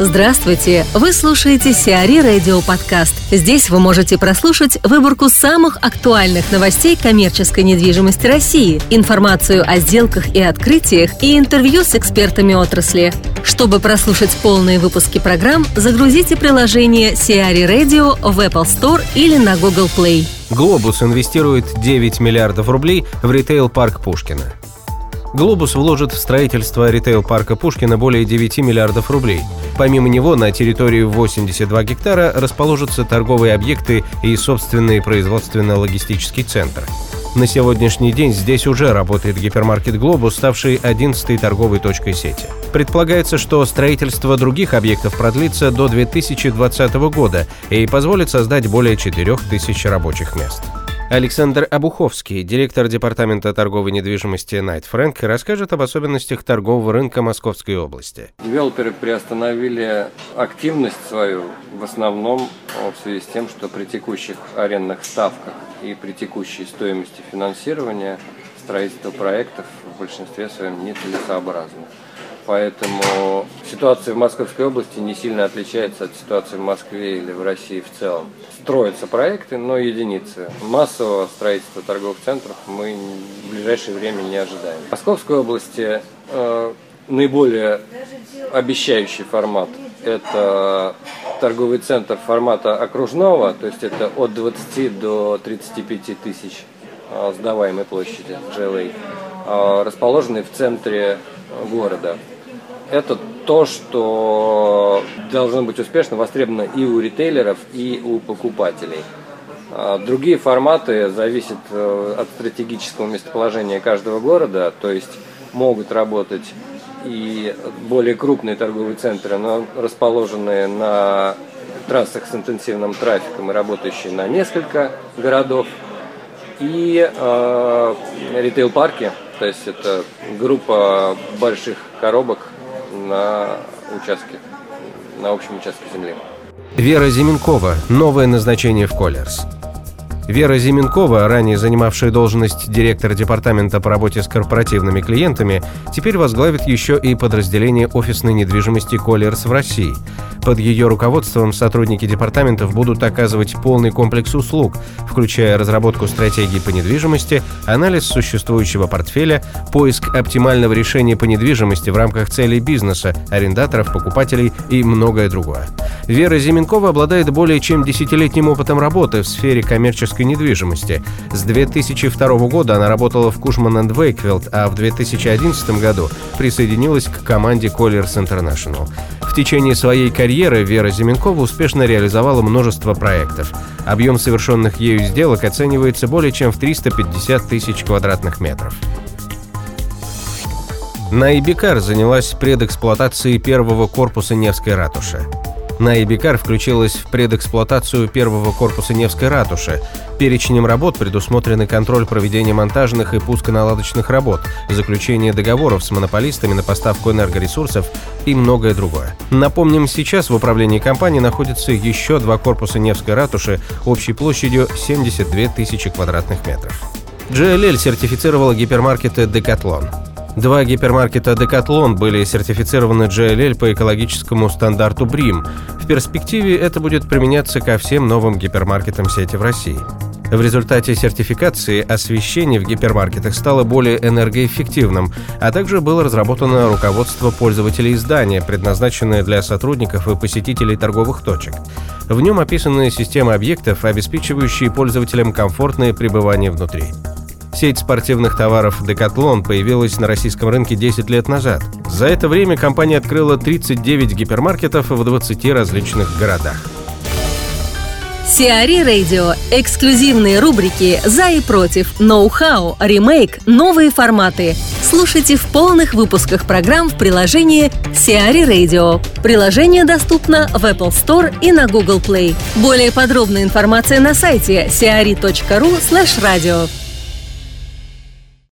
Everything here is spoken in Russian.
Здравствуйте! Вы слушаете Сиари Радио Подкаст. Здесь вы можете прослушать выборку самых актуальных новостей коммерческой недвижимости России, информацию о сделках и открытиях и интервью с экспертами отрасли. Чтобы прослушать полные выпуски программ, загрузите приложение Сиари Radio в Apple Store или на Google Play. Глобус инвестирует 9 миллиардов рублей в ритейл-парк Пушкина. Глобус вложит в строительство ритейл-парка Пушкина более 9 миллиардов рублей. Помимо него на территории 82 гектара расположатся торговые объекты и собственный производственно-логистический центр. На сегодняшний день здесь уже работает гипермаркет «Глобус», ставший 11-й торговой точкой сети. Предполагается, что строительство других объектов продлится до 2020 года и позволит создать более 4000 рабочих мест. Александр Обуховский, директор Департамента торговой недвижимости Night Frank, расскажет об особенностях торгового рынка Московской области. Девелоперы приостановили активность свою в основном в связи с тем, что при текущих арендных ставках и при текущей стоимости финансирования строительство проектов в большинстве своем нецелесообразно. Поэтому ситуация в Московской области не сильно отличается от ситуации в Москве или в России в целом. Строятся проекты, но единицы. Массового строительства торговых центров мы в ближайшее время не ожидаем. В Московской области э, наиболее обещающий формат – это торговый центр формата окружного, то есть это от 20 до 35 тысяч э, сдаваемой площади GLA, э, расположенный в центре города это то, что должно быть успешно востребовано и у ритейлеров, и у покупателей. А, другие форматы зависят э, от стратегического местоположения каждого города, то есть могут работать и более крупные торговые центры, но расположенные на трассах с интенсивным трафиком и работающие на несколько городов, и э, ритейл-парки, то есть это группа больших коробок, на участке, на общем участке земли. Вера Зименкова. Новое назначение в Колерс. Вера Зименкова, ранее занимавшая должность директора департамента по работе с корпоративными клиентами, теперь возглавит еще и подразделение офисной недвижимости «Колерс» в России. Под ее руководством сотрудники департаментов будут оказывать полный комплекс услуг, включая разработку стратегии по недвижимости, анализ существующего портфеля, поиск оптимального решения по недвижимости в рамках целей бизнеса, арендаторов, покупателей и многое другое. Вера Зименкова обладает более чем десятилетним опытом работы в сфере коммерческой недвижимости. С 2002 года она работала в Кушман Вейкфилд, а в 2011 году присоединилась к команде Colliers International. В течение своей карьеры Вера Зименкова успешно реализовала множество проектов. Объем совершенных ею сделок оценивается более чем в 350 тысяч квадратных метров. Наибикар занялась предэксплуатацией первого корпуса Невской ратуши. Найбикар включилась в предэксплуатацию первого корпуса Невской ратуши. Перечнем работ предусмотрены контроль проведения монтажных и пусконаладочных работ, заключение договоров с монополистами на поставку энергоресурсов и многое другое. Напомним, сейчас в управлении компании находится еще два корпуса Невской ратуши общей площадью 72 тысячи квадратных метров. GLL сертифицировала гипермаркеты «Декатлон». Два гипермаркета «Декатлон» были сертифицированы GLL по экологическому стандарту BRIM. В перспективе это будет применяться ко всем новым гипермаркетам сети в России. В результате сертификации освещение в гипермаркетах стало более энергоэффективным, а также было разработано руководство пользователей здания, предназначенное для сотрудников и посетителей торговых точек. В нем описаны системы объектов, обеспечивающие пользователям комфортное пребывание внутри. Сеть спортивных товаров Decathlon появилась на российском рынке 10 лет назад. За это время компания открыла 39 гипермаркетов в 20 различных городах. Сиари Радио. Эксклюзивные рубрики «За и против», «Ноу-хау», «Ремейк», «Новые форматы». Слушайте в полных выпусках программ в приложении Сиари Radio. Приложение доступно в Apple Store и на Google Play. Более подробная информация на сайте siari.ru slash radio.